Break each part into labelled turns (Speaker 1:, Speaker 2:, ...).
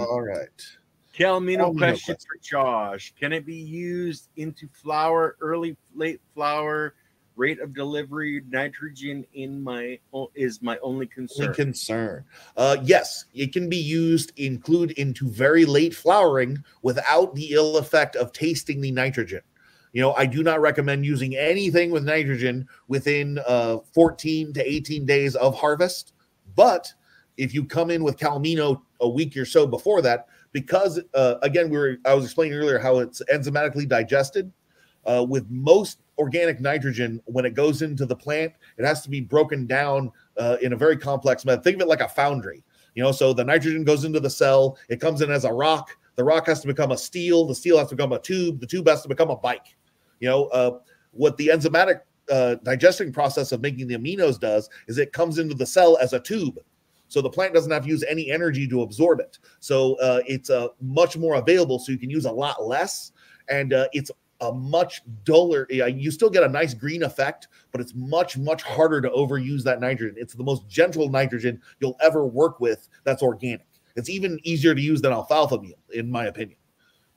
Speaker 1: Um,
Speaker 2: All right.
Speaker 1: Calmino
Speaker 2: Calmino
Speaker 1: question
Speaker 2: question.
Speaker 1: for Josh. Can it be used into flower, early, late flower? Rate of delivery, nitrogen in my is my only concern.
Speaker 2: Concern. Uh, yes, it can be used include into very late flowering without the ill effect of tasting the nitrogen. You know, I do not recommend using anything with nitrogen within uh, 14 to 18 days of harvest. But if you come in with Calmino a week or so before that, because uh, again, we were I was explaining earlier how it's enzymatically digested. Uh, with most organic nitrogen, when it goes into the plant, it has to be broken down uh, in a very complex method. Think of it like a foundry. You know, so the nitrogen goes into the cell, it comes in as a rock. The rock has to become a steel. The steel has to become a tube. The tube has to become a bike. You know, uh, what the enzymatic uh, digesting process of making the aminos does is it comes into the cell as a tube. So the plant doesn't have to use any energy to absorb it. So uh, it's uh, much more available. So you can use a lot less, and uh, it's a much duller. You still get a nice green effect, but it's much much harder to overuse that nitrogen. It's the most gentle nitrogen you'll ever work with. That's organic. It's even easier to use than alfalfa meal, in my opinion.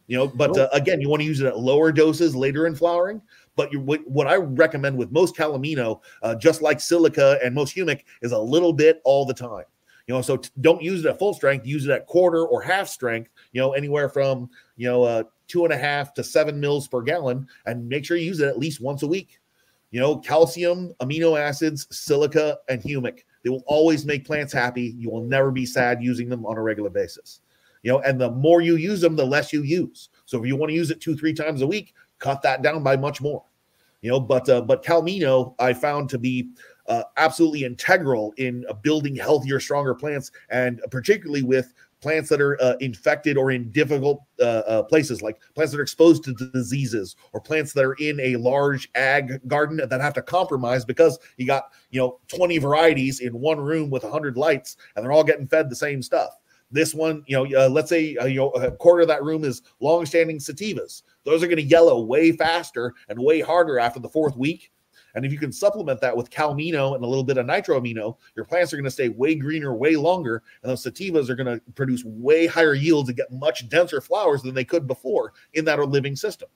Speaker 2: You know, but uh, again, you want to use it at lower doses later in flowering. But you, what, what I recommend with most calamino, uh, just like silica and most humic, is a little bit all the time. You know, so t- don't use it at full strength. Use it at quarter or half strength. You know, anywhere from you know uh, two and a half to seven mils per gallon, and make sure you use it at least once a week. You know, calcium, amino acids, silica, and humic. They will always make plants happy. You will never be sad using them on a regular basis. You know, and the more you use them, the less you use. So if you want to use it two, three times a week, cut that down by much more. You know, but uh, but Calmino I found to be uh, absolutely integral in uh, building healthier, stronger plants, and particularly with plants that are uh, infected or in difficult uh, uh, places, like plants that are exposed to diseases, or plants that are in a large ag garden that have to compromise because you got you know 20 varieties in one room with 100 lights, and they're all getting fed the same stuff. This one, you know, uh, let's say uh, you know a quarter of that room is long-standing sativas. Those are going to yellow way faster and way harder after the fourth week. And if you can supplement that with calmino and a little bit of nitroamino, your plants are going to stay way greener, way longer, and those sativas are going to produce way higher yields and get much denser flowers than they could before in that living system.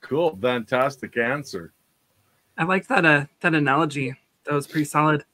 Speaker 1: Cool, fantastic answer.
Speaker 3: I like that uh, that analogy. That was pretty solid.